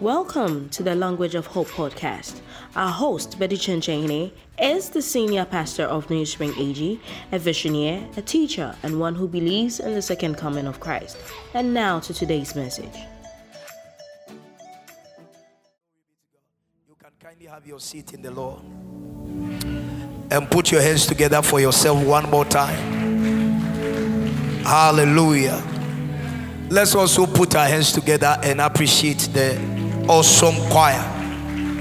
Welcome to the Language of Hope podcast. Our host, Betty Chenchene, is the senior pastor of New Spring AG, a visionary, a teacher, and one who believes in the second coming of Christ. And now to today's message. You can kindly have your seat in the Lord and put your hands together for yourself one more time. Hallelujah. Let's also put our hands together and appreciate the awesome choir.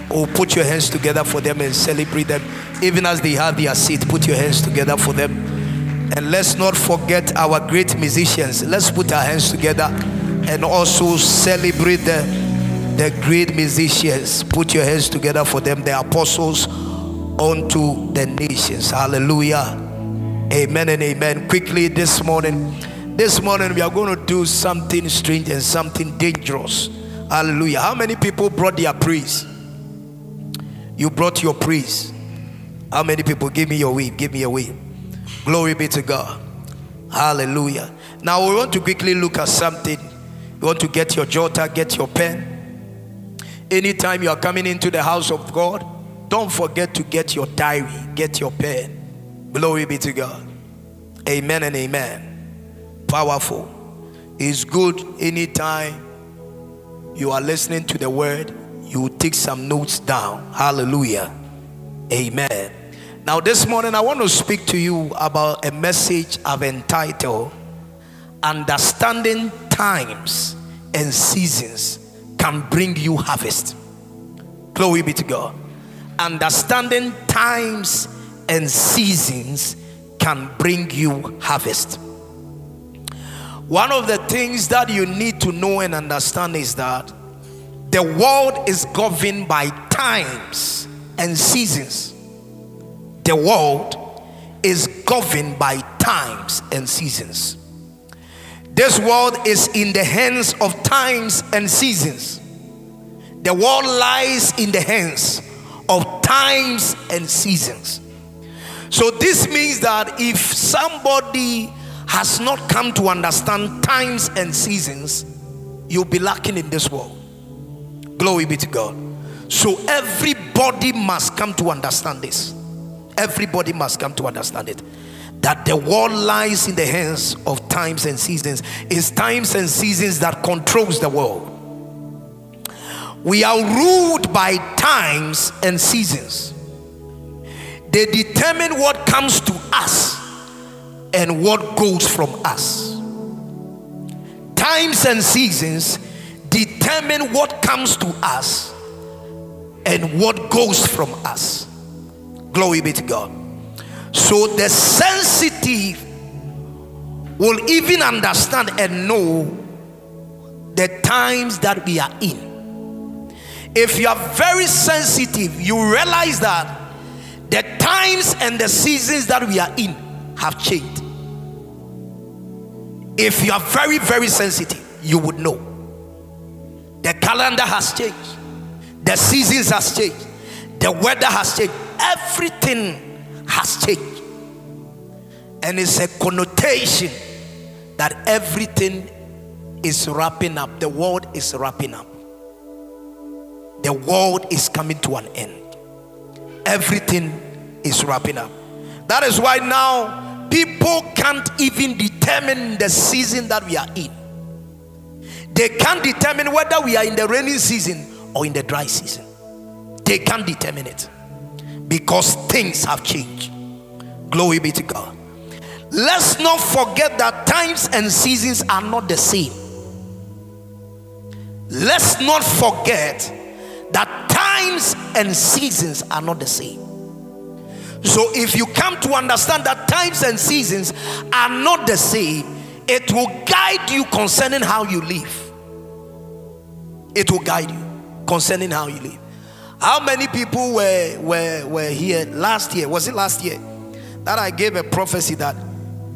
Oh, put your hands together for them and celebrate them. Even as they have their seat, put your hands together for them. And let's not forget our great musicians. Let's put our hands together and also celebrate the, the great musicians. Put your hands together for them, the apostles unto the nations. Hallelujah. Amen and amen. Quickly this morning, this morning we are going to do something strange and something dangerous. Hallelujah. How many people brought their praise? You brought your praise. How many people? Give me your wave. Give me your wave. Glory be to God. Hallelujah. Now we want to quickly look at something. You want to get your jotter, get your pen. Anytime you are coming into the house of God, don't forget to get your diary, get your pen. Glory be to God. Amen and amen. Powerful. It's good anytime you are listening to the word, you take some notes down. Hallelujah. Amen. Now, this morning, I want to speak to you about a message I've entitled Understanding Times and Seasons Can Bring You Harvest. Glory be to God. Understanding times and seasons can bring you harvest. One of the things that you need to know and understand is that the world is governed by times and seasons. The world is governed by times and seasons. This world is in the hands of times and seasons. The world lies in the hands of times and seasons. So, this means that if somebody has not come to understand times and seasons, you'll be lacking in this world. Glory be to God. So everybody must come to understand this. Everybody must come to understand it. That the world lies in the hands of times and seasons. It's times and seasons that controls the world. We are ruled by times and seasons. They determine what comes to us and what goes from us. Times and seasons determine what comes to us and what goes from us. Glory be to God. So the sensitive will even understand and know the times that we are in. If you are very sensitive, you realize that the times and the seasons that we are in have changed. If you are very, very sensitive, you would know. The calendar has changed, the seasons has changed, the weather has changed, everything has changed. And it's a connotation that everything is wrapping up, the world is wrapping up, the world is coming to an end. Everything is wrapping up. That is why now people can't even determine the season that we are in. They can't determine whether we are in the rainy season or in the dry season. They can't determine it because things have changed. Glory be to God. Let's not forget that times and seasons are not the same. Let's not forget that times and seasons are not the same. So, if you come to understand that times and seasons are not the same, it will guide you concerning how you live. It will guide you concerning how you live. How many people were, were, were here last year? Was it last year that I gave a prophecy that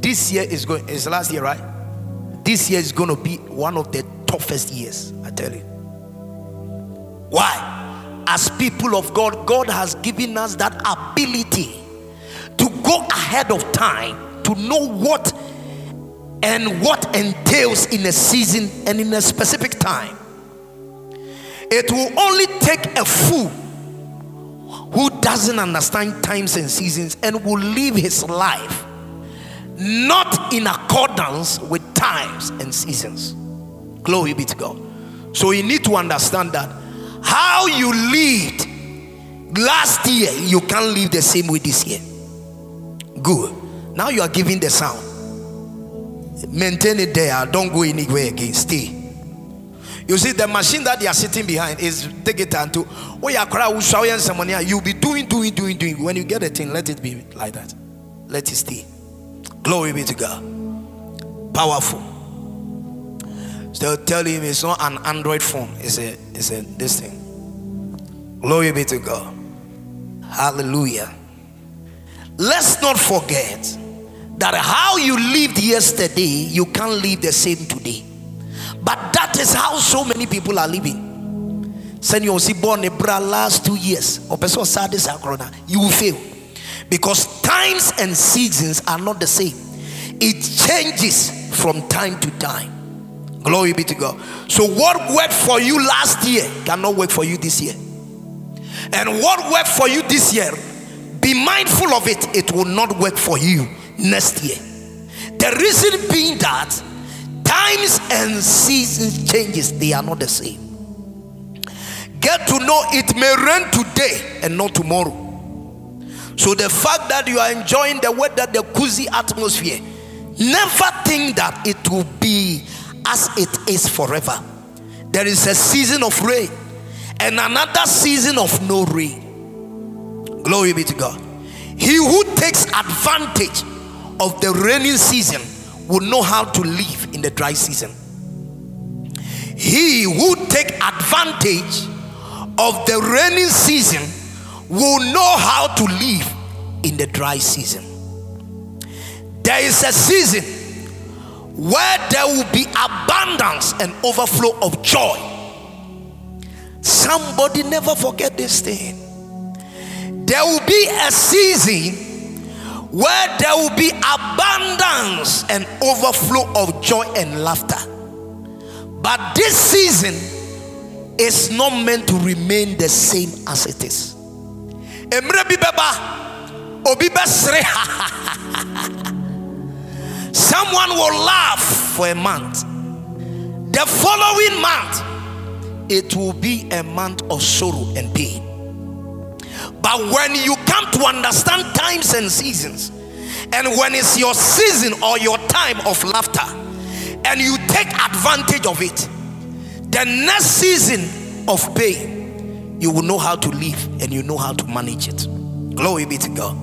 this year is going, is last year, right? This year is going to be one of the toughest years, I tell you. Why? as people of God, God has given us that ability to go ahead of time to know what and what entails in a season and in a specific time. It will only take a fool who doesn't understand times and seasons and will live his life not in accordance with times and seasons. Glory be to God. So you need to understand that how you lived last year, you can't live the same way this year. Good. Now you are giving the sound. Maintain it there. Don't go anywhere again. Stay. You see, the machine that they are sitting behind is take it and to oh you'll be doing, doing, doing, doing. When you get a thing, let it be like that. Let it stay. Glory be to God. Powerful. So tell him it's not an Android phone, it's a it's a this thing. Glory be to God. Hallelujah. Let's not forget that how you lived yesterday, you can't live the same today. But that is how so many people are living. Send you born bra last two years, or person sadness you will fail because times and seasons are not the same. It changes from time to time. Glory be to God. So, what worked for you last year cannot work for you this year. And what worked for you this year, be mindful of it, it will not work for you next year. The reason being that times and seasons changes, they are not the same. Get to know it may rain today and not tomorrow. So the fact that you are enjoying the weather, the cozy atmosphere, never think that it will be as it is forever. There is a season of rain and another season of no rain. Glory be to God. He who takes advantage of the rainy season will know how to live in the dry season. He who take advantage of the rainy season will know how to live in the dry season. There is a season where there will be abundance and overflow of joy. Somebody never forget this thing. There will be a season where there will be abundance and overflow of joy and laughter. But this season is not meant to remain the same as it is. Someone will laugh for a month. The following month, it will be a month of sorrow and pain. But when you come to understand times and seasons, and when it's your season or your time of laughter, and you take advantage of it, the next season of pain, you will know how to live and you know how to manage it. Glory be to God.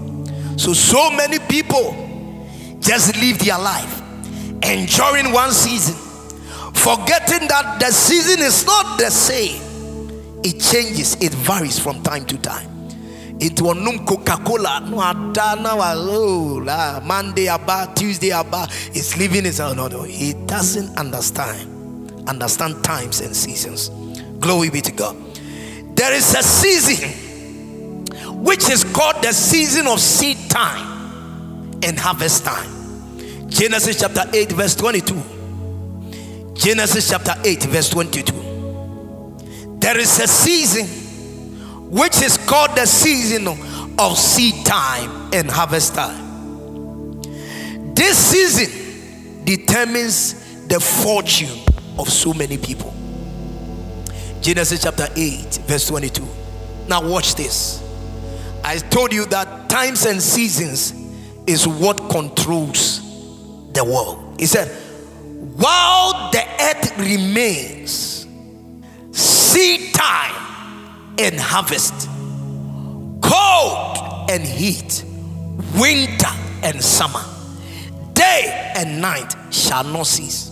So, so many people just live their life enjoying one season, forgetting that the season is not the same. It changes, it varies from time to time. It will num Coca-Cola, no adana oh Monday about Tuesday about it's living. No, no, he doesn't understand. Understand times and seasons. Glory be to God. There is a season which is called the season of seed time and harvest time. Genesis chapter 8, verse 22. Genesis chapter 8, verse 22. There is a season which is called the season of seed time and harvest time. This season determines the fortune of so many people. Genesis chapter 8, verse 22. Now, watch this. I told you that times and seasons is what controls the world. He said, While the earth remains, seed time and harvest, cold and heat, winter and summer, day and night shall not cease.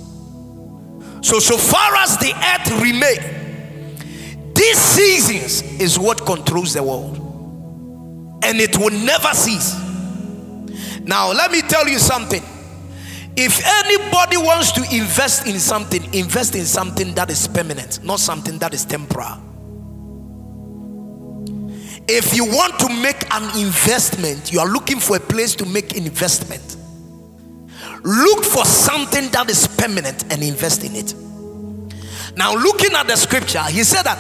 So, so far as the earth remains, these seasons is what controls the world, and it will never cease. Now, let me tell you something if anybody wants to invest in something, invest in something that is permanent, not something that is temporal. If you want to make an investment, you are looking for a place to make investment. Look for something that is permanent and invest in it. Now, looking at the scripture, he said that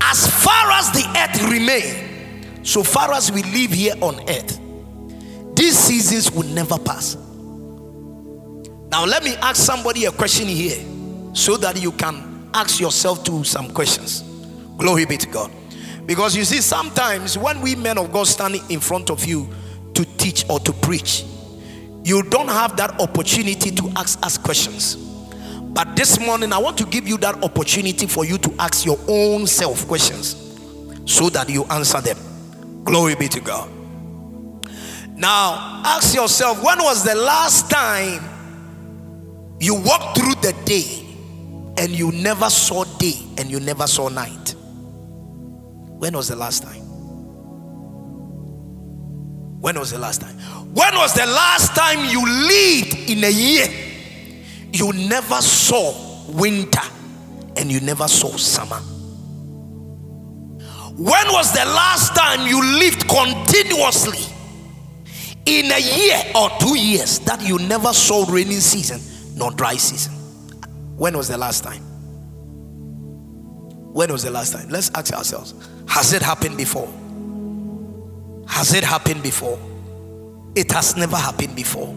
as far as the earth remain, so far as we live here on earth, these seasons will never pass. Now, let me ask somebody a question here so that you can ask yourself to some questions. Glory be to God. Because you see, sometimes when we men of God stand in front of you to teach or to preach, you don't have that opportunity to ask us questions. But this morning, I want to give you that opportunity for you to ask your own self questions so that you answer them. Glory be to God. Now, ask yourself when was the last time you walked through the day and you never saw day and you never saw night? When was the last time? When was the last time? When was the last time you lived in a year? You never saw winter and you never saw summer. When was the last time you lived continuously in a year or two years that you never saw rainy season nor dry season? When was the last time? When was the last time? Let's ask ourselves Has it happened before? Has it happened before? It has never happened before.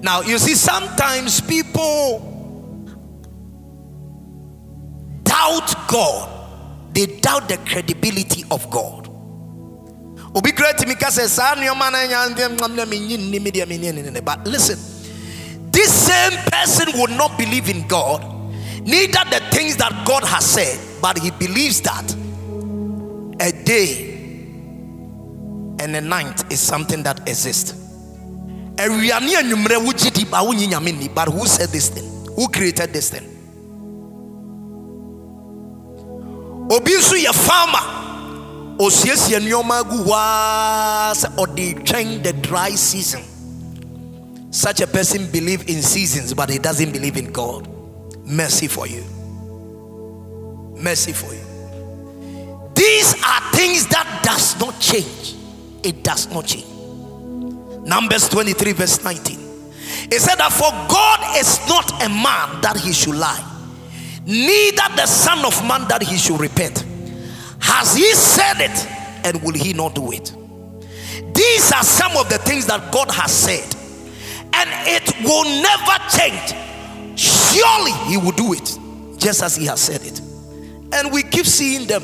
Now, you see, sometimes people doubt God, they doubt the credibility of God. But listen, this same person would not believe in God, neither the things that God has said, but he believes that a day and a night is something that exists. But who said this thing? Who created this thing? Obi nso yɛ farmer osiesie nneɛma agu hɔ sɛ twɛn the dry season. Such a person believe in seasons, but he doesn't believe in God. Mercy for you. Mercy for you. These are things that does not change. It does not change. Numbers 23, verse 19. It said that for God is not a man that he should lie, neither the Son of Man that he should repent. Has he said it and will he not do it? These are some of the things that God has said, and it will never change. Surely he will do it just as he has said it. And we keep seeing them.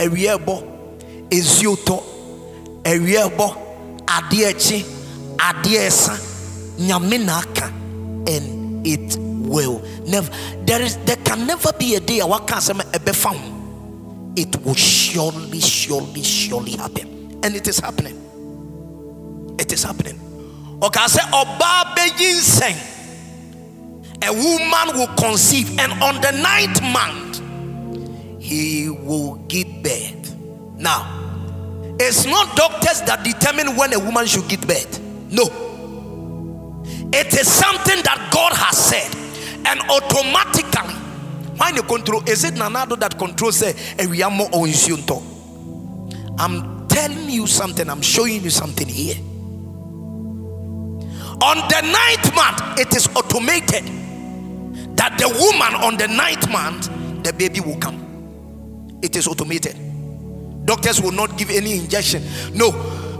Eriebo, Ezioto, Eriebo, Adiechi, Adiesa, Nyaminaka, and it will never there is there can never be a day a say ebe found. It will surely, surely, surely happen. And it is happening. It is happening. Okay, I say Oba Beijing a woman will conceive, and on the ninth month, he will give birth. Now, it's not doctors that determine when a woman should give birth. No. It is something that God has said, and automatically, when you control, is it Nanado that controls eh, or Insunto? I'm telling you something, I'm showing you something here. On the ninth month, it is automated that the woman on the ninth month, the baby will come. It is automated. Doctors will not give any injection. No.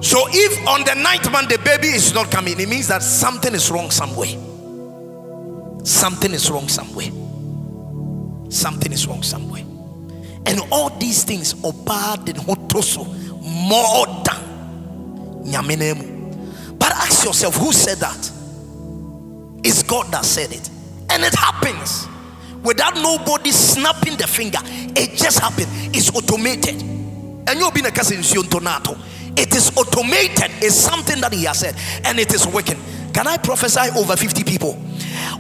So if on the ninth month the baby is not coming, it means that something is wrong somewhere. Something is wrong somewhere. Something is wrong somewhere. And all these things are bad and hotoso more than. But ask yourself, who said that? It's God that said it. And it happens without nobody snapping the finger. It just happened. It's automated. And you'll be in a It is automated. It's something that he has said, and it is working. Can I prophesy over 50 people?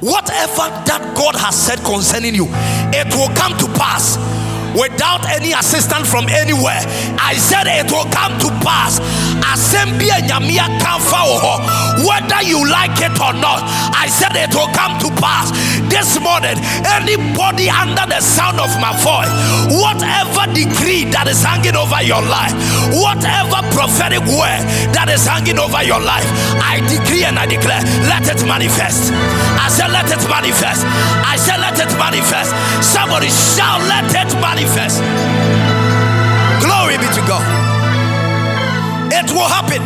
Whatever that God has said concerning you, it will come to pass without any assistance from anywhere. I said it will come to pass. Whether you like it or not. I said it will come to pass. This morning, anybody under the sound of my voice, whatever decree that is hanging over your life, whatever prophetic word that is hanging over your life, I decree and I declare, let it manifest. I said, let it manifest. I said, let it manifest. Somebody shout, let it manifest manifest. Glory be to God. It will happen.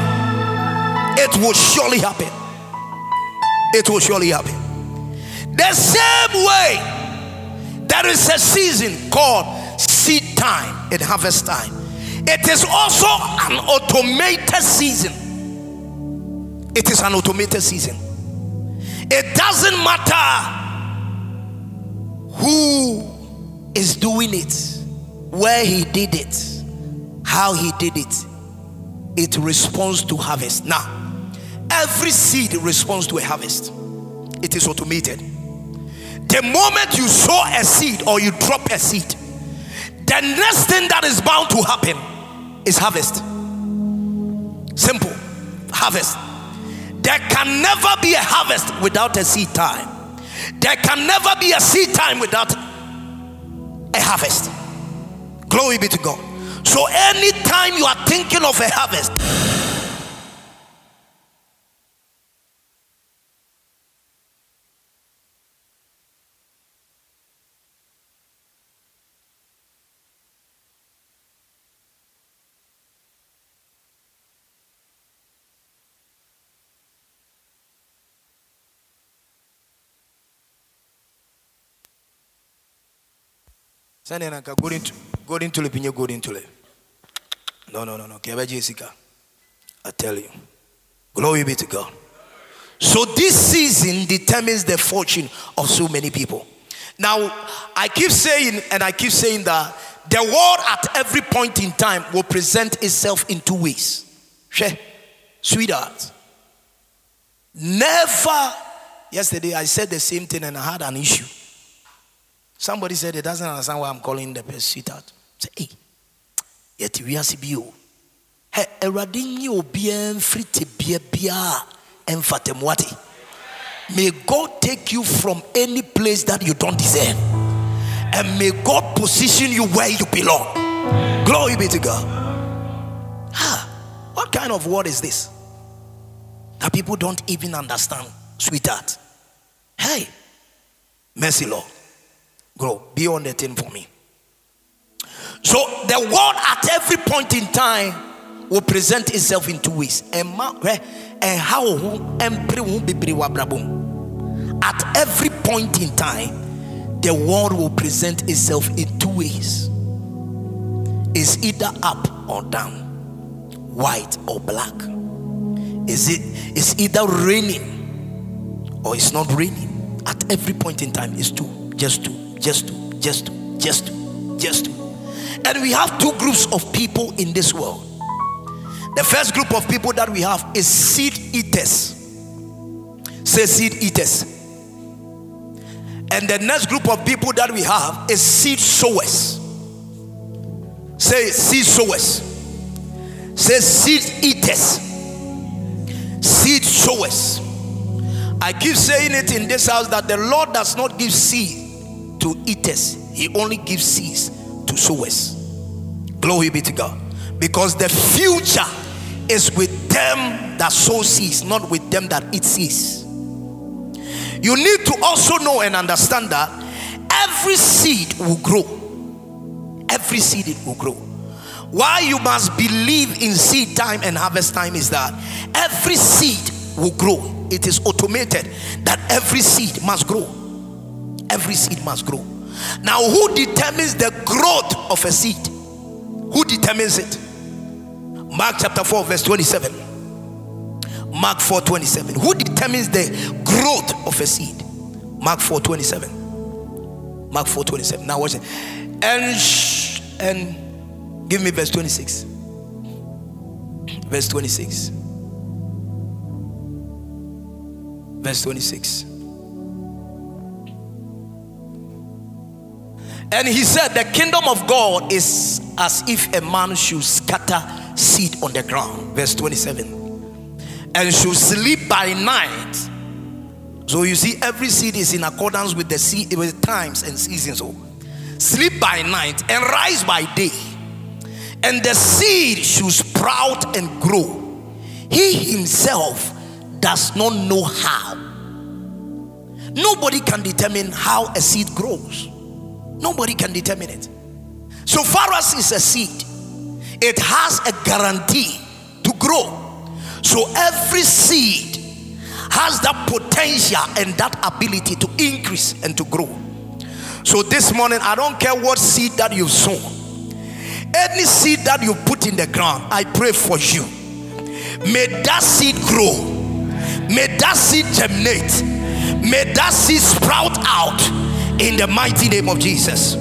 It will surely happen. It will surely happen. The same way, there is a season called seed time and harvest time. It is also an automated season. It is an automated season. It doesn't matter who is doing it, where he did it, how he did it. It responds to harvest. Now, every seed responds to a harvest, it is automated. The moment you sow a seed or you drop a seed, the next thing that is bound to happen is harvest. Simple harvest. There can never be a harvest without a seed time. There can never be a seed time without a harvest. Glory be to God. So, anytime you are thinking of a harvest, sɛdeɛ nanka golden tulip nyɛ golden tulip no no no no kɛbɛgye Jessica. i tell you. Glory be to god. So this season determines the fortune of so many people. Now i keep saying and i keep saying that the world at every point in time will present itself in two ways. Sweetheart. Never yesterday i said the same thing and i had an issue Somebody said he doesn't understand why I'm calling the person sweetheart. Say, hey, yet we are CBO. Hey, Eradini obien frite bia bia enfatemwati. May God take you from any place that you don't deserve. And may God position you where you belong. Glory be to God. Ah, what kind of word is this? That people don't even understand, sweetheart. Hey, mercy, Lord. Grow. Be on the thing for me. So the world at every point in time will present itself in two ways. And eh, eh, how at every point in time, the world will present itself in two ways. Is either up or down, white or black. Is it is either raining or it's not raining. At every point in time, it's two, just two just just just just. And we have two groups of people in this world. The first group of people that we have is seed eaters. Say seed eaters. And the next group of people that we have is seed sowers. Say seed sowers. Say seed eaters. Seed sowers. I keep saying it in this house that the Lord does not give seed to eaters, he only gives seeds to sowers. Glory be to God. Because the future is with them that sow seeds, not with them that eat seeds. You need to also know and understand that every seed will grow. Every seed it will grow. Why you must believe in seed time and harvest time is that every seed will grow. It is automated that every seed must grow every seed must grow. Now, who determines the growth of a seed? Who determines it? Mark chapter 4, verse 27. Mark 4 27. Who determines the growth of a seed? Mark 4 27. Mark 4 27. Now, watch it. And, sh- and give me verse 26. Verse 26. Verse 26. And he said, The kingdom of God is as if a man should scatter seed on the ground. Verse 27. And should sleep by night. So you see, every seed is in accordance with the with times and seasons. So sleep by night and rise by day. And the seed should sprout and grow. He himself does not know how. Nobody can determine how a seed grows. Nobody can determine it. So far as it's a seed, it has a guarantee to grow. So every seed has that potential and that ability to increase and to grow. So this morning, I don't care what seed that you've sown, any seed that you put in the ground, I pray for you. May that seed grow, may that seed germinate, may that seed sprout out in the mighty name of Jesus.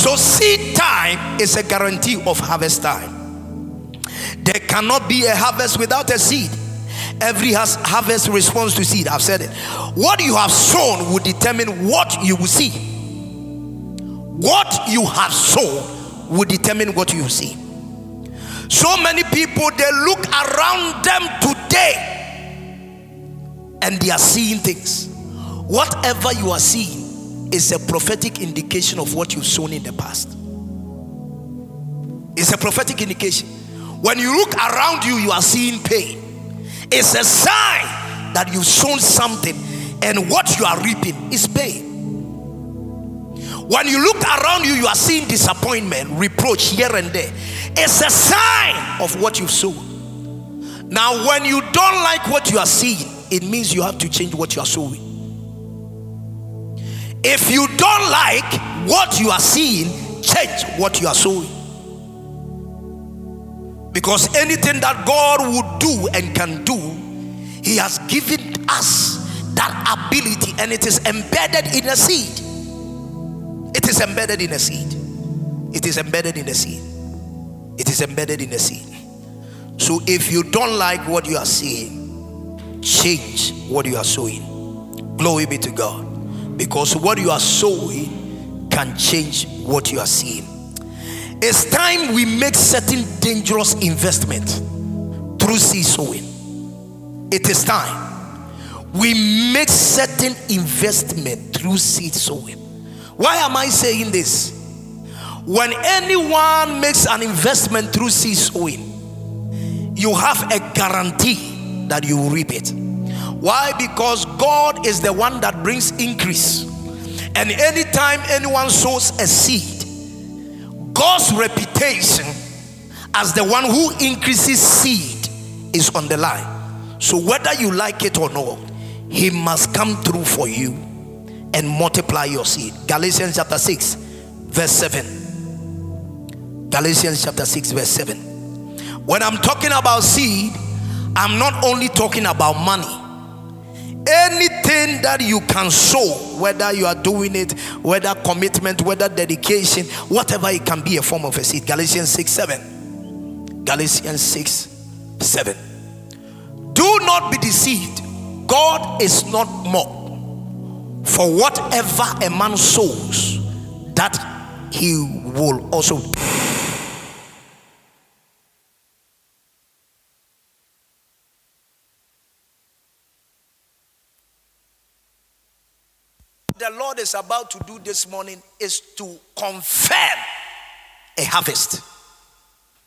So, seed time is a guarantee of harvest time. There cannot be a harvest without a seed. Every has harvest responds to seed. I've said it. What you have sown will determine what you will see. What you have sown will determine what you see. So many people they look around them today and they are seeing things. Whatever you are seeing is a prophetic indication of what you've sown in the past. It's a prophetic indication. When you look around you, you are seeing pain. It's a sign that you've sown something and what you are reaping is pain. When you look around you, you are seeing disappointment, reproach here and there. It's a sign of what you've sown. Now, when you don't like what you are seeing, it means you have to change what you are sowing. If you don't like what you are seeing, change what you are sowing. Because anything that God would do and can do, He has given us that ability and it is embedded in a seed. It is embedded in a seed. It is embedded in a seed. It is embedded in a seed. So if you don't like what you are seeing, change what you are sowing. Glory be to God. Because what you are sowing can change what you are seeing. It's time we make certain dangerous investment through seed sowing. It is time we make certain investment through seed sowing. Why am I saying this? When anyone makes an investment through seed sowing, you have a guarantee that you will reap it. Why? Because God is the one that brings increase. And anytime anyone sows a seed, God's reputation as the one who increases seed is on the line. So whether you like it or not, he must come through for you and multiply your seed. Galatians chapter 6, verse 7. Galatians chapter 6, verse 7. When I'm talking about seed, I'm not only talking about money. Anything that you can sow, whether you are doing it, whether commitment, whether dedication, whatever it can be a form of a seed. Galatians 6 7. Galatians 6 7. Do not be deceived. God is not mocked. For whatever a man sows, that he will also. The Lord is about to do this morning is to confirm a harvest.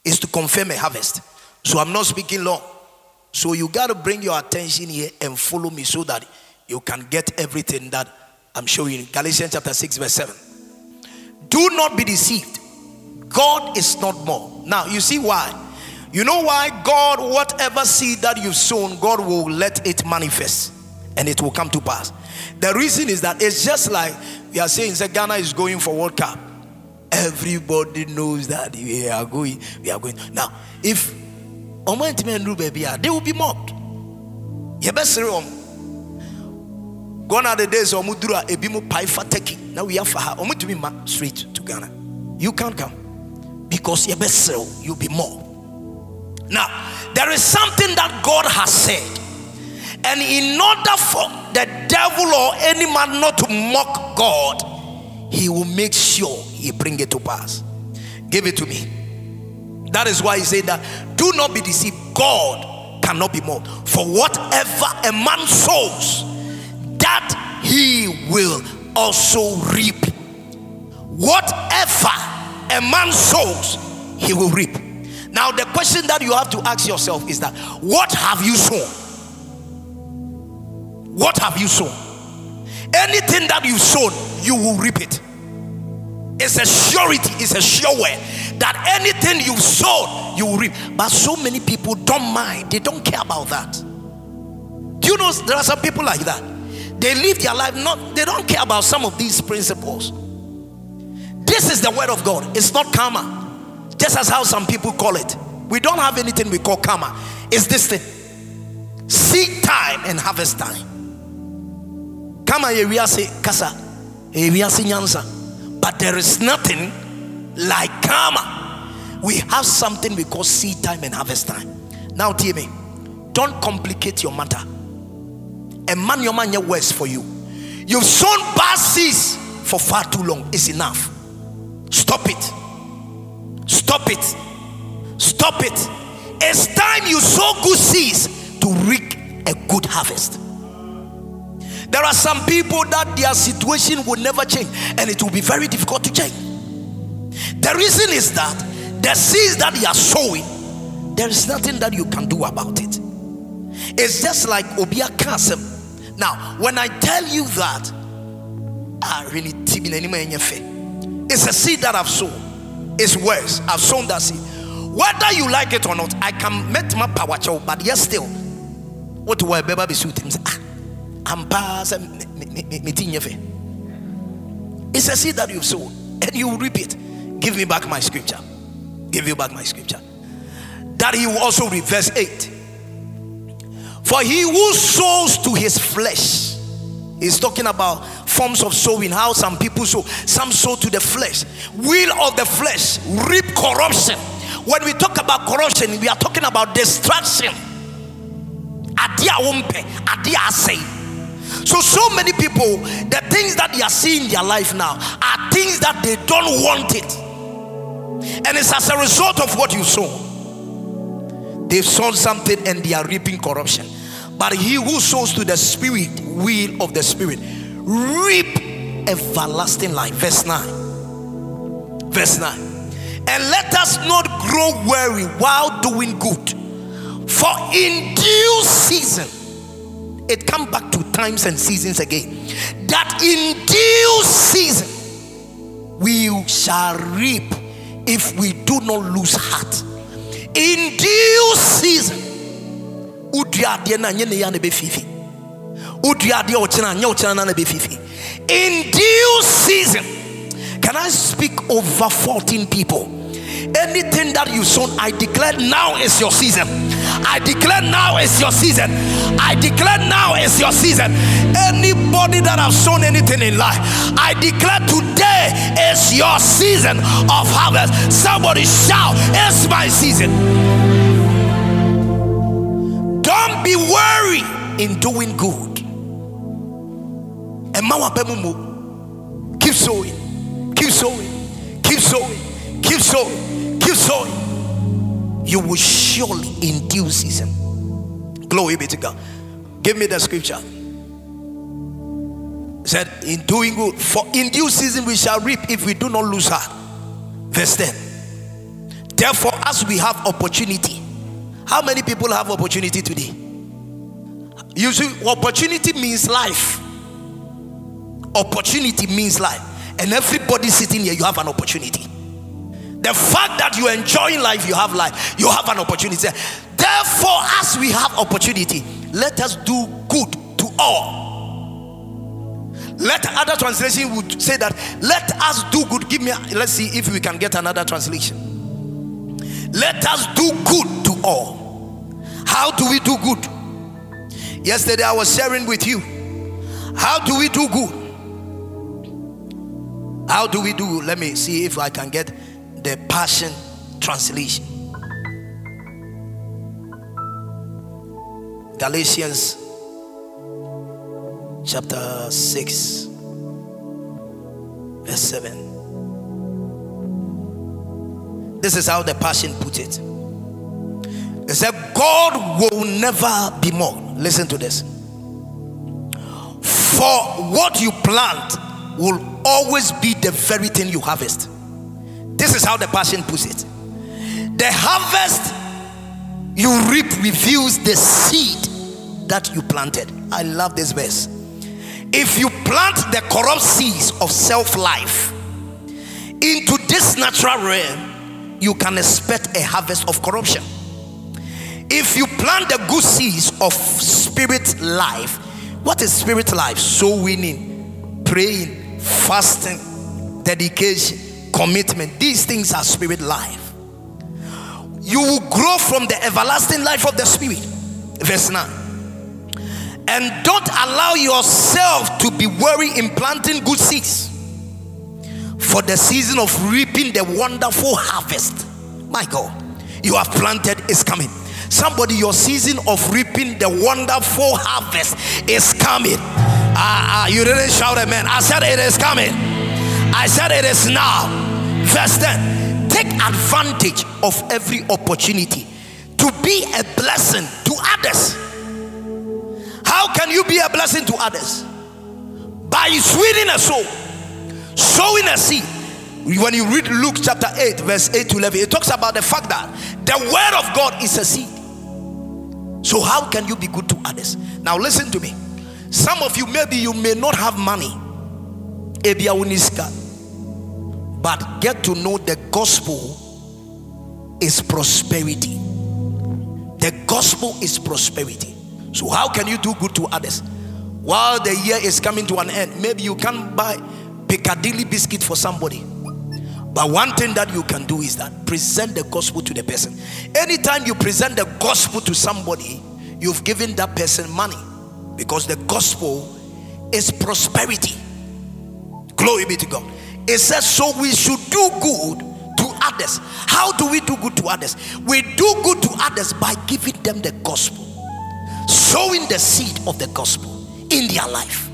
Is to confirm a harvest. So I'm not speaking long. So you got to bring your attention here and follow me so that you can get everything that I'm showing you. Galatians chapter 6, verse 7. Do not be deceived. God is not more. Now, you see why? You know why God, whatever seed that you've sown, God will let it manifest and it will come to pass. The reason is that it's just like we are saying that Ghana is going for World Cup. Everybody knows that we are going, we are going. Now, if they will be mocked. Gone are the days of Mudura, Ebimu Paifa Teki. Now we have for her. ma straight to Ghana. You can't come because best you'll be more. Now, there is something that God has said, and in order for the devil or any man not to mock God, he will make sure he bring it to pass. Give it to me. That is why he said that do not be deceived. God cannot be mocked. For whatever a man sows, that he will also reap. Whatever a man sows, he will reap. Now, the question that you have to ask yourself is that what have you sown? What have you sown? Anything that you've sown, you will reap it. It's a surety, it's a sure way. that anything you've sowed, you will reap. But so many people don't mind, they don't care about that. Do you know there are some people like that? They live their life, not they don't care about some of these principles. This is the word of God, it's not karma. Just as how some people call it. We don't have anything we call karma. It's this thing seed time and harvest time. Karma, say kasa, nyansa. But there is nothing like karma. We have something we call seed time and harvest time. Now, dear me, don't complicate your matter. A man, your man, your words for you. You've sown bad seeds for far too long. It's enough. Stop it. Stop it. Stop it. It's time you sow good seeds to reap a good harvest. There are some people that their situation will never change and it will be very difficult to change. The reason is that the seeds that you are sowing, there is nothing that you can do about it. It's just like Obia Kasem. Now, when I tell you that, I really it's a seed that I've sown It's worse. I've sown that seed. Whether you like it or not, I can met my power but yes, still. What do I be suiting? I'm pass It's a seed that you've sown, and you repeat. Give me back my scripture. Give you back my scripture. That he will also read verse 8. For he who sows to his flesh He's talking about forms of sowing, how some people sow. Some sow to the flesh. Will of the flesh reap corruption. When we talk about corruption, we are talking about destruction. So, so many people, the things that they are seeing in their life now are things that they don't want it. And it's as a result of what you sow. They've sown something and they are reaping corruption. But he who sows to the spirit, will of the spirit, reap everlasting life. Verse 9. Verse 9. And let us not grow weary while doing good. For in due season, it comes back to times and seasons again. That in due season we shall reap if we do not lose heart. In due season in due season can i speak over 14 people anything that you sown i declare now is your season i declare now is your season i declare now is your season anybody that have sown anything in life i declare today is your season of harvest somebody shout it's my season don't be worried in doing good. Keep sowing, keep sowing, keep sowing, keep sowing, keep sowing. You will surely in due season. Glory be to God. Give me the scripture. said, In doing good, for in due season we shall reap if we do not lose heart. Verse 10. Therefore, as we have opportunity, how many people have opportunity today? You see, opportunity means life. Opportunity means life. And everybody sitting here, you have an opportunity. The fact that you are enjoying life, you have life, you have an opportunity. Therefore, as we have opportunity, let us do good to all. Let other translation would say that let us do good. Give me, let's see if we can get another translation. Let us do good to all. How do we do good? Yesterday I was sharing with you. How do we do good? How do we do? Let me see if I can get the Passion translation. Galatians chapter 6, verse 7. This is how the Passion put it. He said, God will never be more. Listen to this. For what you plant will always be the very thing you harvest. This is how the passion puts it. The harvest you reap reveals the seed that you planted. I love this verse. If you plant the corrupt seeds of self life into this natural realm, you can expect a harvest of corruption. If you plant the good seeds of spirit life, what is spirit life? Soul winning, praying, fasting, dedication, commitment. These things are spirit life. You will grow from the everlasting life of the spirit. Verse 9. And don't allow yourself to be weary in planting good seeds for the season of reaping the wonderful harvest. My God, you have planted is coming. Somebody, your season of reaping the wonderful harvest is coming. Ah, uh, uh, you didn't shout amen. I said it is coming. I said it is now. Verse 10 Take advantage of every opportunity to be a blessing to others. How can you be a blessing to others? By sweetening a soul, sowing a seed. When you read Luke chapter 8, verse 8 to 11, it talks about the fact that the word of God is a seed. So, how can you be good to others? Now, listen to me. Some of you, maybe you may not have money, but get to know the gospel is prosperity. The gospel is prosperity. So, how can you do good to others? While the year is coming to an end, maybe you can buy Piccadilly biscuit for somebody. But one thing that you can do is that present the gospel to the person. Anytime you present the gospel to somebody, you've given that person money because the gospel is prosperity. Glory be to God. It says, So we should do good to others. How do we do good to others? We do good to others by giving them the gospel, sowing the seed of the gospel in their life.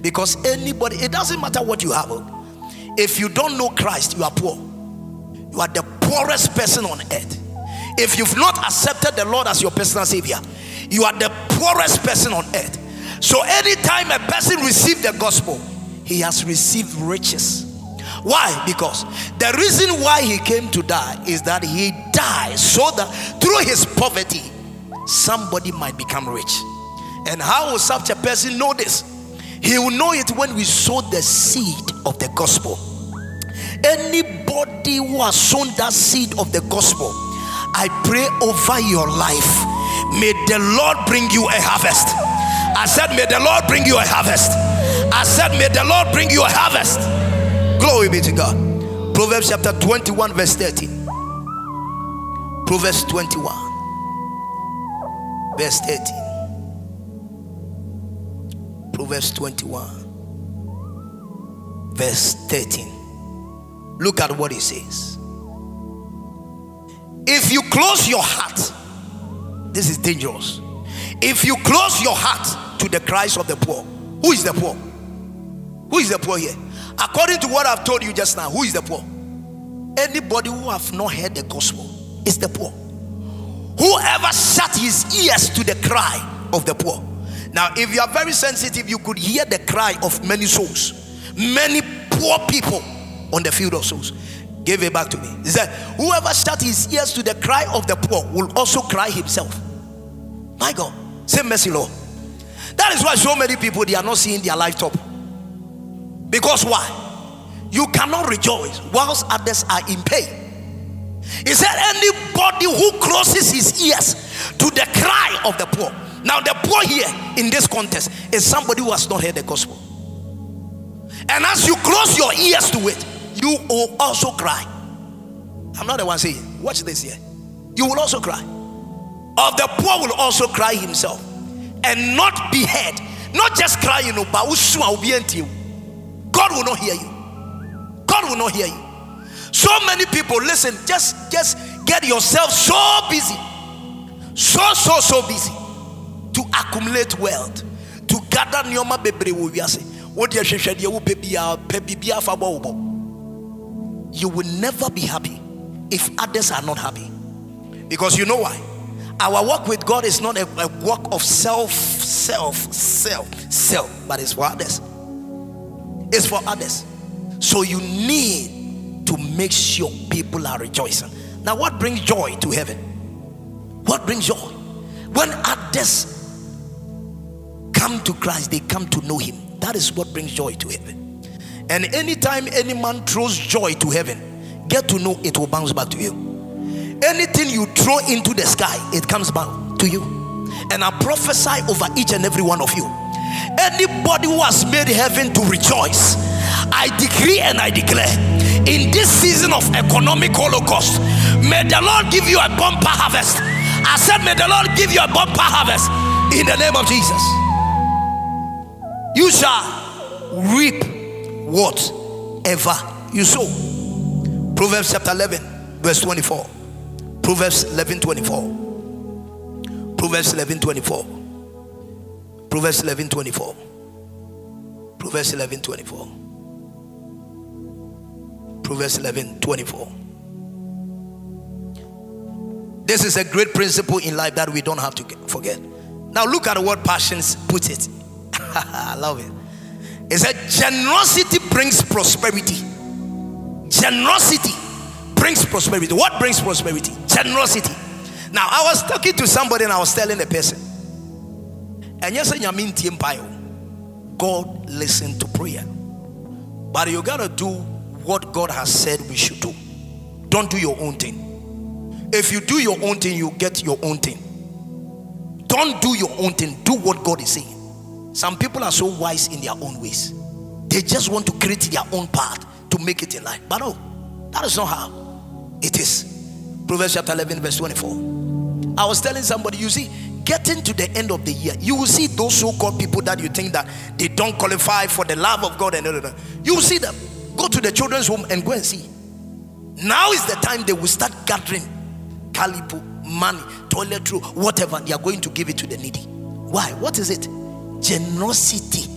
Because anybody, it doesn't matter what you have if you don't know Christ, you are poor. You are the poorest person on earth. If you've not accepted the Lord as your personal Savior, you are the poorest person on earth. So, anytime a person receives the gospel, he has received riches. Why? Because the reason why he came to die is that he died so that through his poverty, somebody might become rich. And how will such a person know this? He will know it when we sow the seed of the gospel. Anybody who has sown that seed of the gospel, I pray over your life. May the Lord bring you a harvest. I said, May the Lord bring you a harvest. I said, May the Lord bring you a harvest. Glory be to God. Proverbs chapter 21, verse 13. Proverbs 21, verse 13. Proverbs 21, verse 13. Look at what he says. If you close your heart, this is dangerous. If you close your heart to the cries of the poor, who is the poor? Who is the poor here? According to what I've told you just now, who is the poor? Anybody who have not heard the gospel is the poor. Whoever shut his ears to the cry of the poor. Now, if you are very sensitive, you could hear the cry of many souls, many poor people on the field of souls. Give it back to me. He said, Whoever shut his ears to the cry of the poor will also cry himself. My God, say mercy, Lord. That is why so many people they are not seeing their life top. Because why? You cannot rejoice whilst others are in pain. He said, Anybody who closes his ears to the cry of the poor. Now, the poor here in this context is somebody who has not heard the gospel. And as you close your ears to it, you will also cry. I'm not the one saying, watch this here. You will also cry. Of the poor will also cry himself and not be heard. Not just cry, you oh, know, but God will not hear you. God will not hear you. So many people, listen, just just get yourself so busy, so so so busy to accumulate wealth, to gather nyoma bebre wo wiase. De hwehwɛ de wo pɛ bia fa you will never be happy if others are not happy. Because you know why? Our work with God is not a, a work of self, self, self, self, but it's for others. It's for others. So you need to make sure people are rejoicing. Now, what brings joy to heaven? What brings joy? When others come to Christ, they come to know Him. That is what brings joy to heaven. And anytime any man throws joy to heaven, get to know it will bounce back to you. Anything you throw into the sky, it comes back to you. And I prophesy over each and every one of you. Anybody who has made heaven to rejoice, I decree and I declare in this season of economic holocaust, may the Lord give you a bumper harvest. I said, May the Lord give you a bumper harvest in the name of Jesus. You shall reap whatever you sow. Proverbs chapter 11, verse 24. Proverbs 11 24. Proverbs 11 24. Proverbs 11 24. Proverbs 11 24. Proverbs 11 24. This is a great principle in life that we don't have to forget. Now, look at what Passions put it. I love it. It said, Generosity brings prosperity. Generosity brings prosperity. What brings prosperity? Generosity. Now, I was talking to somebody and I was telling the person, and yes, in your mean the impile, God listen to prayer. But you gotta do what God has said we should do. Don't do your own thing. If you do your own thing, you get your own thing. Don't do your own thing, do what God is saying. Some people are so wise in their own ways, they just want to create their own path to make it in life. But no, that is not how it is. Proverbs chapter 11, verse 24. I was telling somebody, you see, getting to the end of the year, you will see those so called people that you think that they don't qualify for the love of God and all that. You will see them. Go to the children's home and go and see. Now is the time they will start gathering calipo, money, toilet roll, whatever. They are going to give it to the needy. Why? What is it? Generosity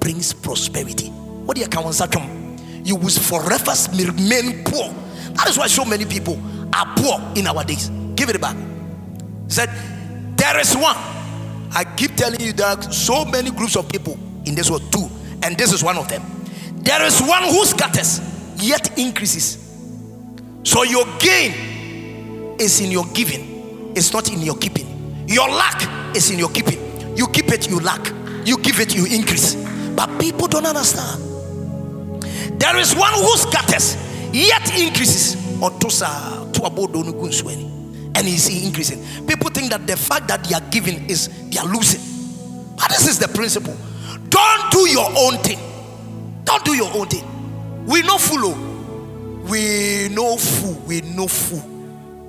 brings prosperity. What do you come? You will forever remain poor that is why so many people are poor in our days. Give it back. said, There is one. I keep telling you, there are so many groups of people in this world, too, and this is one of them. There is one who scatters yet increases. So your gain is in your giving, it's not in your keeping. Your lack is in your keeping. You keep it, you lack. You give it, you increase. But people don't understand. There is one who scatters yet increases. And he's increasing. People think that the fact that they are giving is they are losing. But this is the principle. Don't do your own thing. Don't do your own thing. We know fool. Oh. We know fool. We know fool.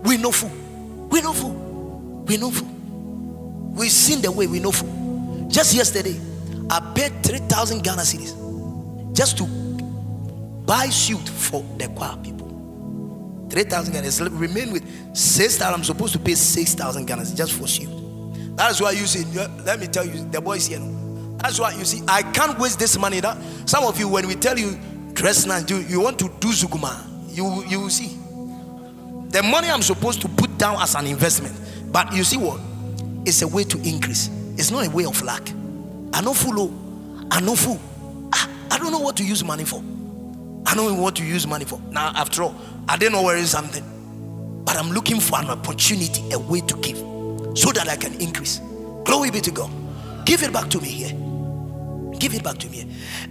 We know fool. We know fool. We know fool. We've seen the way we know fool. Just yesterday, I paid 3,000 Ghana cedis just to buy suit for the choir people. 3,000 Ghana. Remain with 6,000. I'm supposed to pay 6,000 Ghana just for suit. That's why you see, let me tell you, the boys here. That's why you see, I can't waste this money. That some of you, when we tell you dress nice, you, you want to do zuguma, you you will see. The money I'm supposed to put down as an investment, but you see what? It's a way to increase. It's not a way of lack. I know fool. Oh. I know fool. Ah, I don't know what to use money for. I don't know what to use money for. Now, after all, I didn't know where is something. But I'm looking for an opportunity, a way to give so that I can increase. Glory be to God. Give it back to me here. Give it back to me.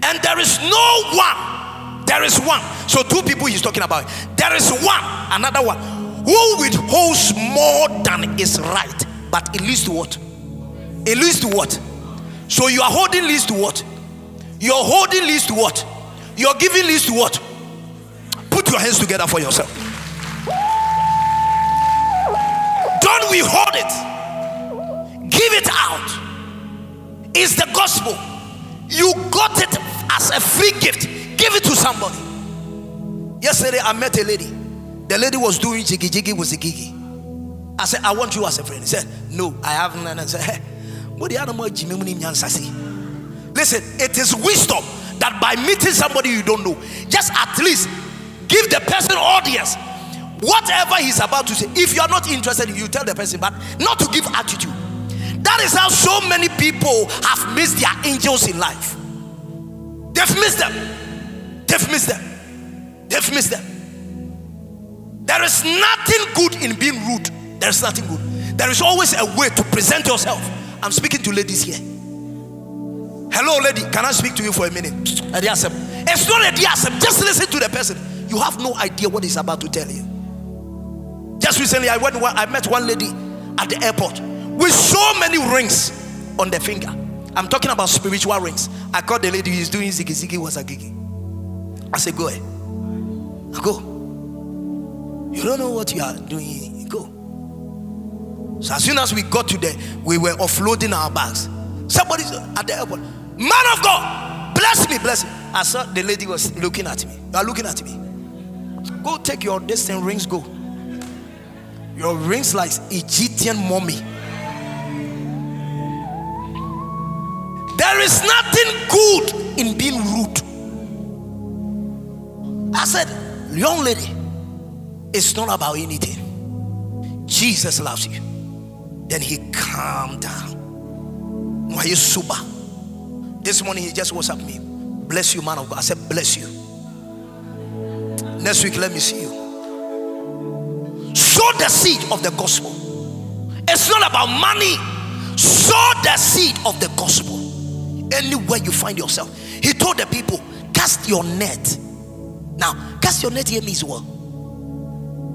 And there is no one. There is one. So, two people he's talking about. There is one, another one, who withholds more than is right. But it leads to what? It leads to what? So, you are holding leads to what? You're holding leads to what? Your giving leads to what? Put your hands together for yourself. Don't withhold it. Give it out. It's the gospel. You got it as a free gift. Give it to somebody. Yesterday I met a lady. The lady was doing jiggy jiggy with a gigi. I said, I want you as a friend. He said, No, I haven't. And I said, what the other Listen, it is wisdom that by meeting somebody you don't know, just at least give the person audience whatever he's about to say. If you are not interested, you tell the person, but not to give attitude. That is how so many people have missed their angels in life. They've missed them. They've missed them. They've missed them. There is nothing good in being rude. There is nothing good. There is always a way to present yourself. I'm speaking to ladies here. Hello, lady. Can I speak to you for a minute? It's not a diasem. Just listen to the person. You have no idea what he's about to tell you. Just recently, I went. I met one lady at the airport with so many rings on the finger. I'm talking about spiritual rings. I called the lady who's doing ziggy ziggy was a gigi. I said, Go ahead. I go. You don't know what you are doing. Go. So as soon as we got to there, we were offloading our bags. Somebody's at the airport. Man of God, bless me, bless me. I saw the lady was looking at me. You are looking at me. Go take your distant rings, go. Your rings like Egyptian mummy. There is nothing good in being rude. I said, young lady, it's not about anything. Jesus loves you. Then he calmed down. Why you super? This morning he just WhatsApp me. Bless you, man of God. I said, bless you. Next week, let me see you. Sow the seed of the gospel. It's not about money. Sow the seed of the gospel. Anywhere you find yourself. He told the people, cast your net. Now, cast your net here means what?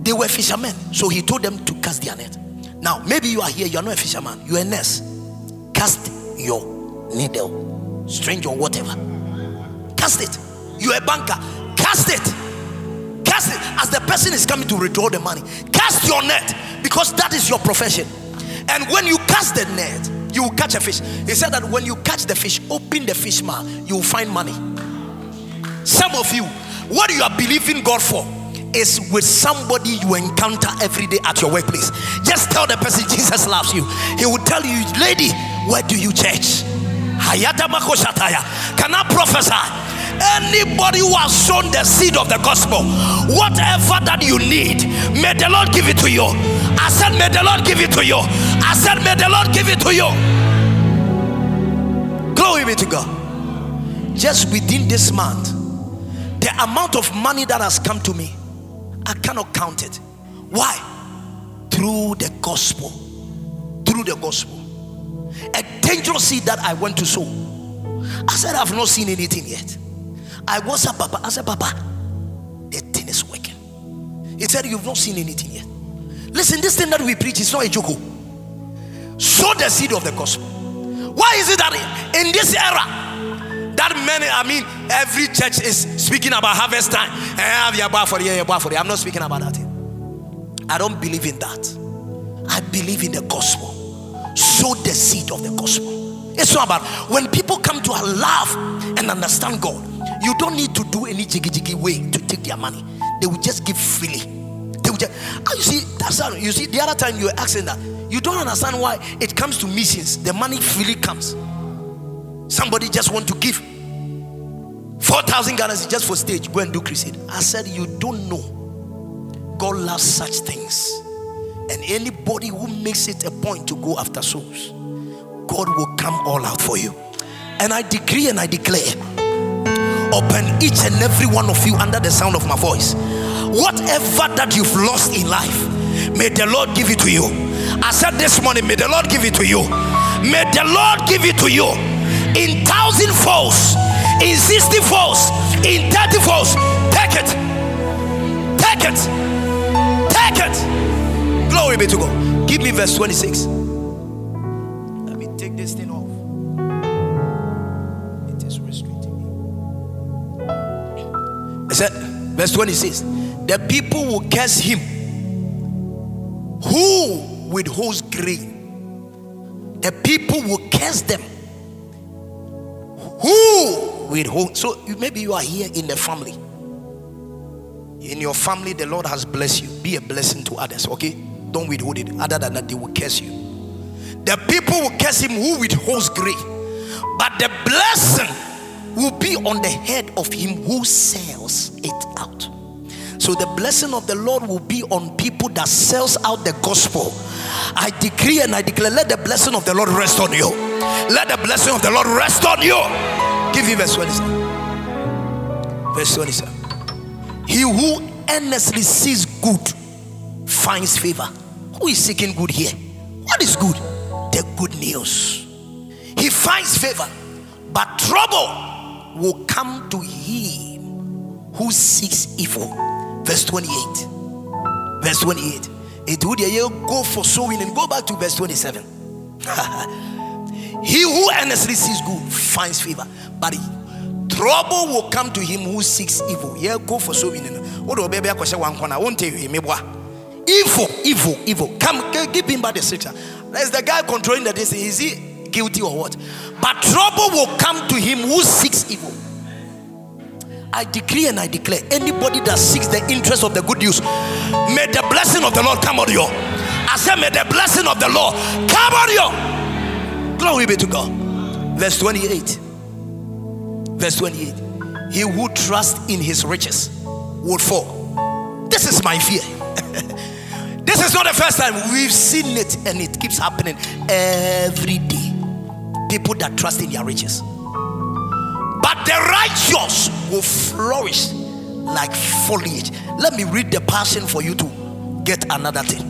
They were fishermen. So he told them to cast their net. Now, maybe you are here, you are not a fisherman, you are a nurse. Cast your needle, strange or whatever. Cast it. You are a banker. Cast it. Cast it. As the person is coming to withdraw the money, cast your net because that is your profession. And when you cast the net, you will catch a fish. He said that when you catch the fish, open the fish mouth, you will find money. Some of you, what you are believing God for is with somebody you encounter every day at your workplace. Just tell the person Jesus loves you. He will tell you, lady, where do you church? Can I prophesy? Anybody who has sown the seed of the gospel, whatever that you need, may the Lord give it to you. I said, May the Lord give it to you. I said, May the Lord give it to you. Glory be to God. Just within this month, the amount of money that has come to me, I cannot count it. Why? Through the gospel. Through the gospel. A dangerous seed that I went to sow. I said, I've not seen anything yet. I was a Papa. I said, Papa, the thing is working. He said, You've not seen anything yet. Listen, this thing that we preach is not a joke. Oh. Sow the seed of the gospel. Why is it that in this era, that many, I mean, every church is speaking about harvest time. Eh, I'm not speaking about that. I don't believe in that. I believe in the gospel. Sow the seed of the gospel. It's not about when people come to love and understand God, you don't need to do any jiggy jiggy way to take their money. They will just give freely. They will just, oh, you see, that's how you see the other time you were asking that. You don't understand why it comes to missions, the money freely comes. Somebody just want to give 4,000 Ghana just for stage. Go and do crusade. I said, You don't know. God loves such things. And anybody who makes it a point to go after souls, God will come all out for you. And I decree and I declare upon each and every one of you under the sound of my voice, whatever that you've lost in life, may the Lord give it to you. I said this morning, may the Lord give it to you. May the Lord give it to you in thousand folds, in sixty folds, in thirty folds. Take it, take it, take it. Glory be to God. Give me verse 26. Let me take this thing off. It is restricting me. I said, verse 26. The people will curse him who withholds grain. The people will curse them who withhold so maybe you are here in the family in your family the lord has blessed you be a blessing to others okay don't withhold it other than that they will curse you. The people will curse him who withholds grain but the blessing will be on the head of him who sells it out. So the blessing of the lord will be on people that sells out the gospel. I decree and i declare let the blessing of the lord rest on you. Let the blessing of the lord rest on you. Give you verse 27 verse 27 he who earnestly sees good finds favor who is seeking good here what is good the good news he finds favor but trouble will come to him who seeks evil verse 28 verse 28 It would go for sowing and go back to verse 27. he who earnestly seeks good finds favor, but he, trouble will come to him who seeks evil. Yeah, go for sowing. What do baby question one corner? Won't you, evil, evil, evil. Come, give him back the scripture. There's the guy controlling the destiny. Is he guilty or what? But trouble will come to him who seeks evil. I decree and I declare anybody that seeks the interest of the good news, may the blessing of the Lord come on you. I said, may the blessing of the Lord come on you. Glory be to God. Verse 28. Verse 28. He who trusts in his riches would fall. This is my fear. this is not the first time we've seen it, and it keeps happening every day. People that trust in their riches. But the righteous will flourish like foliage. Let me read the passion for you to get another thing.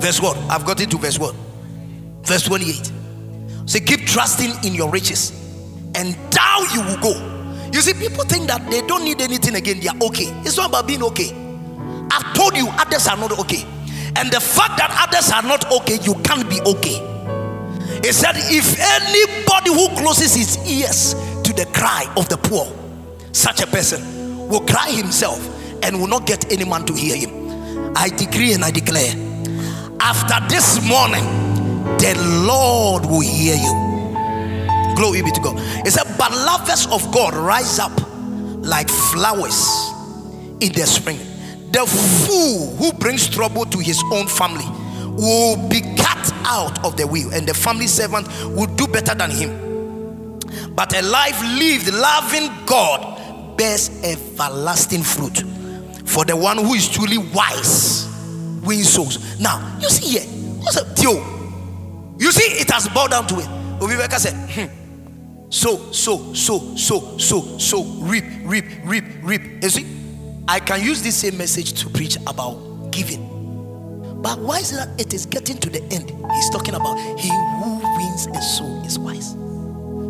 Verse 1. I've got into verse 1. Verse 28. Say, keep trusting in your riches, and down you will go. You see, people think that they don't need anything again, they are okay. It's not about being okay. I've told you others are not okay. And the fact that others are not okay, you can't be okay. He said, If anybody who closes his ears to the cry of the poor, such a person will cry himself and will not get any man to hear him. I decree and I declare, after this morning, the Lord will hear you. Glory be to God. He said, But lovers of God rise up like flowers in the spring. The fool who brings trouble to his own family will be cut out of the wheel, and the family servant will do better than him. But a life lived loving God bears everlasting fruit. For the one who is truly wise wins souls. Now, you see here, what's up, Theo? You see, it has bowed down to it. Obibeka said, hmm. so, so, so, so, so, so, reap, reap, reap, reap. You see, I can use this same message to preach about giving. But why is it that it is getting to the end? He's talking about he who wins a soul is wise.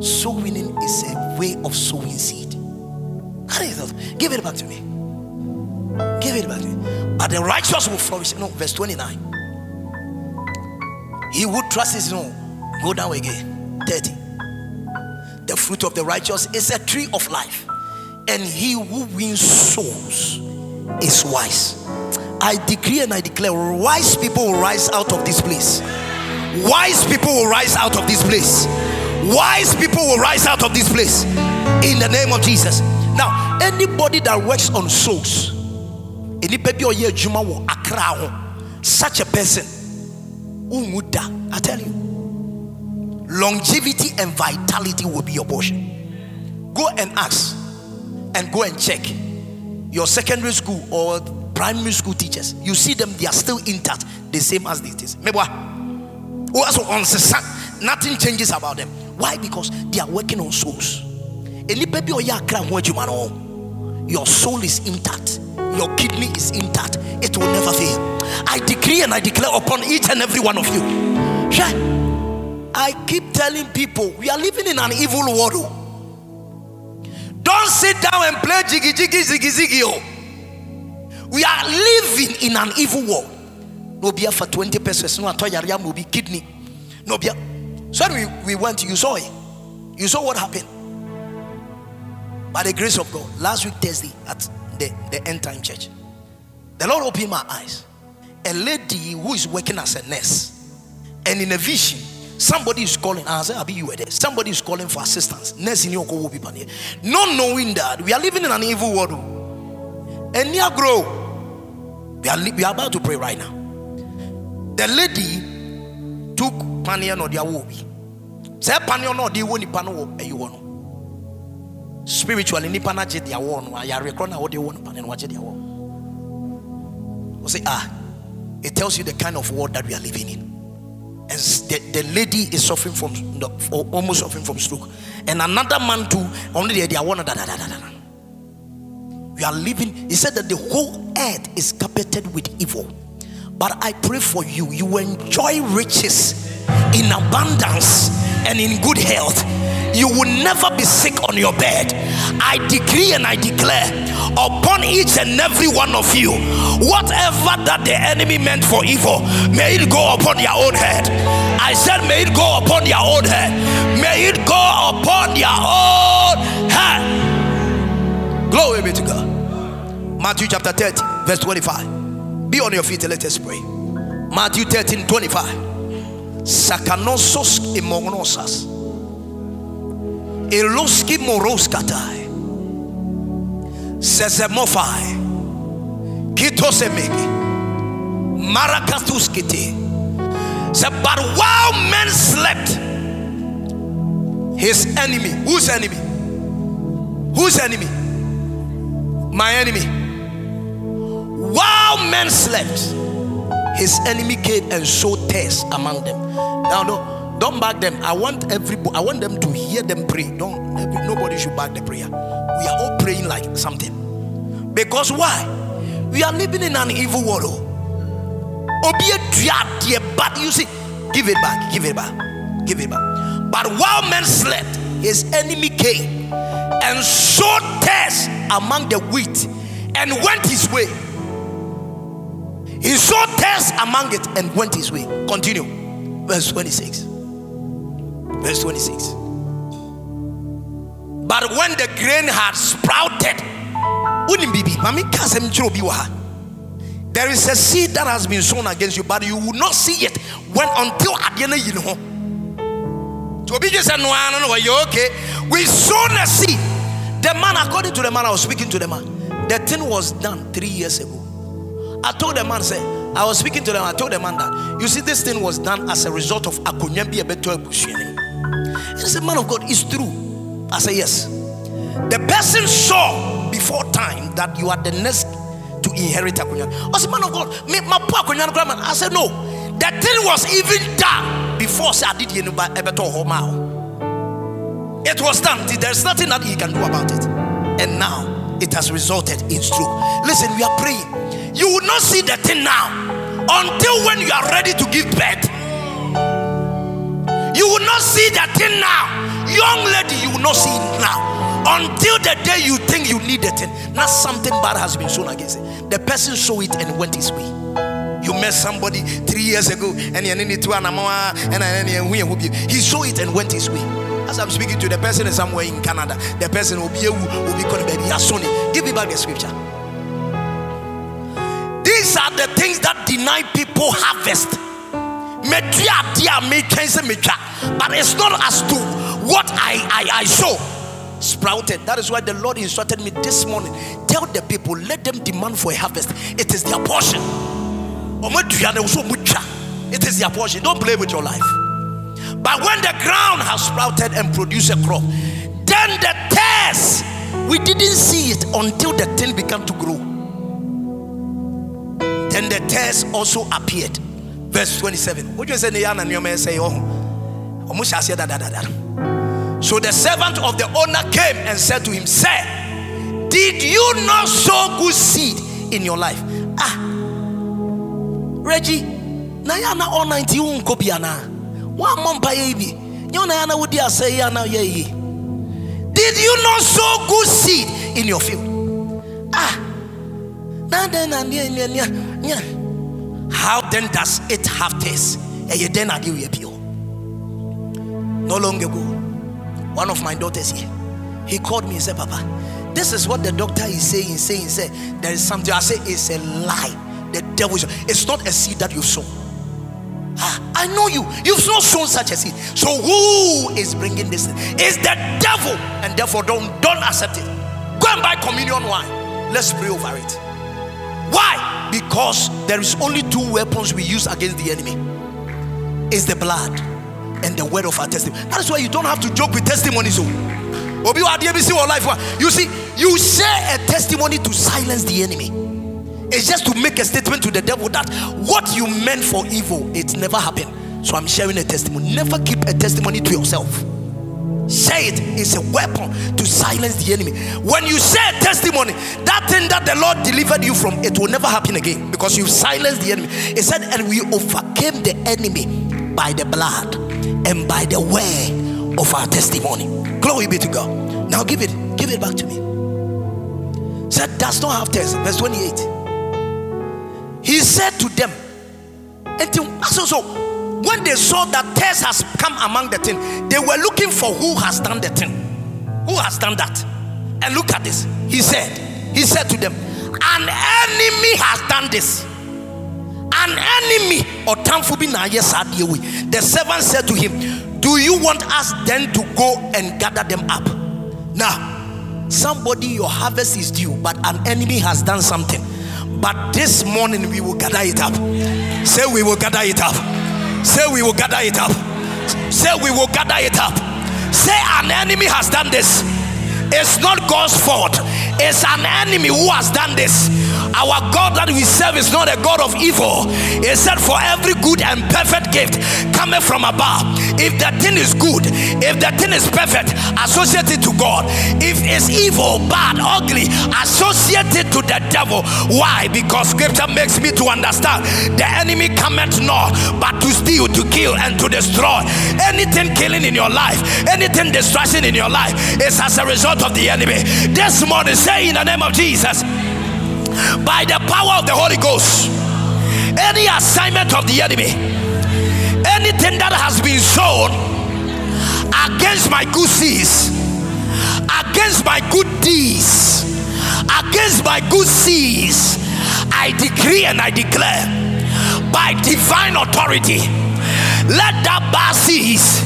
Soul winning is a way of sowing seed. Give it back to me. Give it back to me. But the righteous will flourish. No, verse 29. He who trusts no. Go down again. 30. The fruit of the righteous is a tree of life, and he who wins souls is wise. I decree and I declare wise people will rise out of this place. Wise people will rise out of this place. Wise people will rise out of this place in the name of Jesus. Now, anybody that works on souls, such a person, I tell you, longevity and vitality will be your portion. Go and ask and go and check your secondary school or primary school teachers, you see them, they are still intact, the same as it is. Nothing changes about them. Why? Because they are working on souls. Your soul is intact, your kidney is intact, it will never fail. I decree and I declare upon each and every one of you. I keep telling people we are living in an evil world. Oh. Don't sit down and play jiggy jiggy ziggy ziggy. Oh. We are living in an evil world. No beer for 20 pesos. No atoyaria will be kidney. No beer. So we, we went, you saw it. You saw what happened. By the grace of God, last week Thursday at the, the end time church, the Lord opened my eyes. A lady who is working as a nurse, and in a vision, somebody is calling. I said, be you there. Somebody is calling for assistance. Nurse in your Not knowing that we are living in an evil world. And near grow. We are, we are about to pray right now. The lady took panier no dia wobi. Say panier no di wo nipa no eyi wo no. Spiritually nipa na je dia wo no ayare kro na wo de wo no panier no je dia wo. We say ah it tells you the kind of world that we are living in. And the, the lady is suffering from almost suffering from stroke. And another man too, only the one da da da da da. We are living, he said that the whole earth is carpeted with evil. But I pray for you, you enjoy riches in abundance and in good health. You will never be sick on your bed. I decree and I declare upon each and every one of you, whatever that the enemy meant for evil, may it go upon your own head. I said, may it go upon your own head. May it go upon your own head. Glory be to God. Matthew chapter 30, verse 25. Be on your feet and let us pray. Matthew 13, 25. Sakanosos imognosas. Eloski moroskatai. Sezemofai. Kitosemegi. Marakatuskiti. Said, but while men slept, his enemy, whose enemy? Whose enemy? My enemy. While men slept, his enemy came and sowed tares among them. Now, no, don't back them. I want everybody. I want them to hear them pray. Don't. Nobody should back the prayer. We are all praying like something. Because why? We are living in an evil world. Oh. But you see, give it back, give it back, give it back. But while men slept, his enemy came and sowed tares among the wheat and went his way. He sowed tares among it and went his way. Continue. Verse 26. Verse 26. But when the grain had sprouted, there is a seed that has been sown against you, but you will not see it when until Adiana you know. To be just a no, no, you okay? We sown a seed. The man, according to the man, I was speaking to the man. The thing was done three years ago. I told the man, say, I was speaking to them. I told the man that you see, this thing was done as a result of Akunyambi Ebeto He said, Man of God, it's true. I said, Yes. The person saw before time that you are the next to inherit Akunyan. I said, man of God, me my poor Akunyan grandman. I said, no. That thing was even done before I did Homa. It was done. There's nothing that he can do about it. And now it has resulted in stroke. Listen, we are praying. You will not see the thing now until when you are ready to give birth. You will not see the thing now. Young lady, you will not see it now until the day you think you need it. Now something bad has been shown against it. The person saw it and went his way. You met somebody three years ago and he saw it and went his way. As I'm speaking to the person is somewhere in Canada, the person will be will be called baby. Give me back the scripture. These are the things that deny people harvest. But it's not as to what I, I, I saw sprouted. That is why the Lord instructed me this morning. Tell the people, let them demand for a harvest. It is their portion. It is their portion. Don't play with your life. But when the ground has sprouted and produced a crop, then the test we didn't see it until the thing began to grow. Then the test also appeared. Verse 27. What you say, say, oh, so the servant of the owner came and said to him, Sir, did you not sow good seed in your life? Ah, Reggie, na na all 90 unko biana. One month by baby. You na na wudi say ya na ye. Did you not sow good seed in your field? Ah, na then How then does it have taste? And you then I give you a pure. No long ago one of my daughters here. He called me and said, Papa, this is what the doctor is saying, saying, say, there is something. I say, it's a lie. The devil is, it's not a seed that you've sown. Ah, I know you. You've not sown such a seed. So who is bringing this? It's the devil, and therefore don't don't accept it. Go and buy communion wine. Let's pray over it. Why? Because there is only two weapons we use against the enemy. It's the blood and the word of our testimony. That is why you don't have to joke with testimonies. Oh. You see, you share a testimony to silence the enemy. It's just to make a statement to the devil that what you meant for evil, it never happened. So I'm sharing a testimony. Never keep a testimony to yourself. Say it is a weapon to silence the enemy. When you say a testimony, that thing that the Lord delivered you from, it will never happen again because you silenced the enemy. It said, and we overcame the enemy by the blood and by the way of our testimony. Glory be to God. Now give it, give it back to me. Said does not have test. Verse 28. He said to them, so, so when they saw that tares has come among the thing, they were looking for who has done the thing. Who has done that? And look at this. He said, He said to them, An enemy has done this. An enemy or The servant said to him, Do you want us then to go and gather them up? Now, somebody, your harvest is due, but an enemy has done something. But this morning we will gather it up. Say, We will gather it up. Say, We will gather it up. Say, We will gather it up. Say, An enemy has done this. It's not God's fault, it's an enemy who has done this. Our God that we serve is not a God of evil. He said, For every good and perfect gift coming from above. If the thing is good, if the thing is perfect, associate it to God. If it's evil, bad, ugly, associate it to the devil. Why? Because scripture makes me to understand the enemy cometh not but to steal, to kill, and to destroy. Anything killing in your life, anything destruction in your life is as a result of the enemy. This morning, say in the name of Jesus by the power of the Holy Ghost. Any assignment of the enemy, anything that has been sown against my good seeds, against my good deeds, against my good seeds, I decree and I declare by divine authority. Let that seeds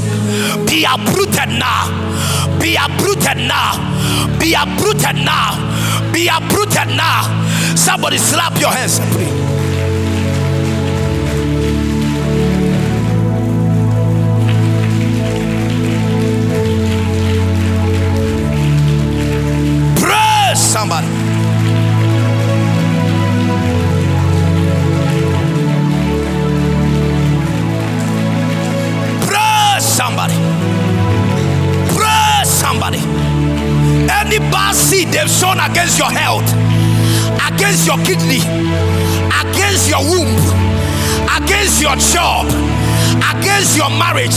be uprooted now, be uprooted now, be uprooted now, be uprooted now. Somebody slap your hands and pray. Against your health against your kidney, against your womb, against your job, against your marriage,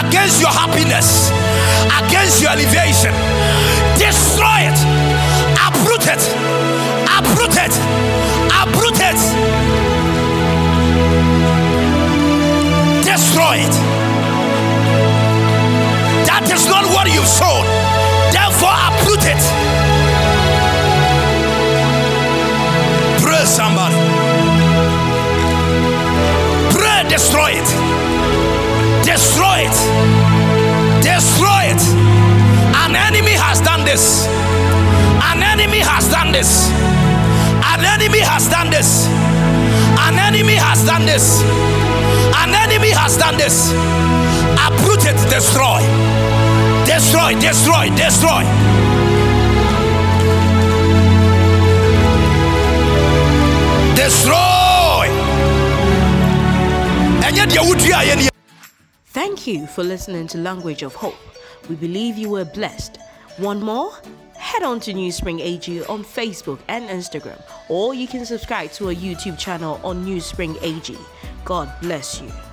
against your happiness, against your elevation. Destroy it, uproot it, uproot it, uproot it. Destroy it. That is not what you've sown. Therefore, uproot it. Somebody. Pray, destroy it. Destroy it. Destroy it. An enemy has done this. An enemy has done this. An enemy has done this. An enemy has done this. An enemy has done this. Uproot it, destroy. Destroy, destroy, destroy. Destroy. Thank you for listening to Language of Hope. We believe you were blessed. one more? Head on to New Spring AG on Facebook and Instagram, or you can subscribe to our YouTube channel on New Spring AG. God bless you.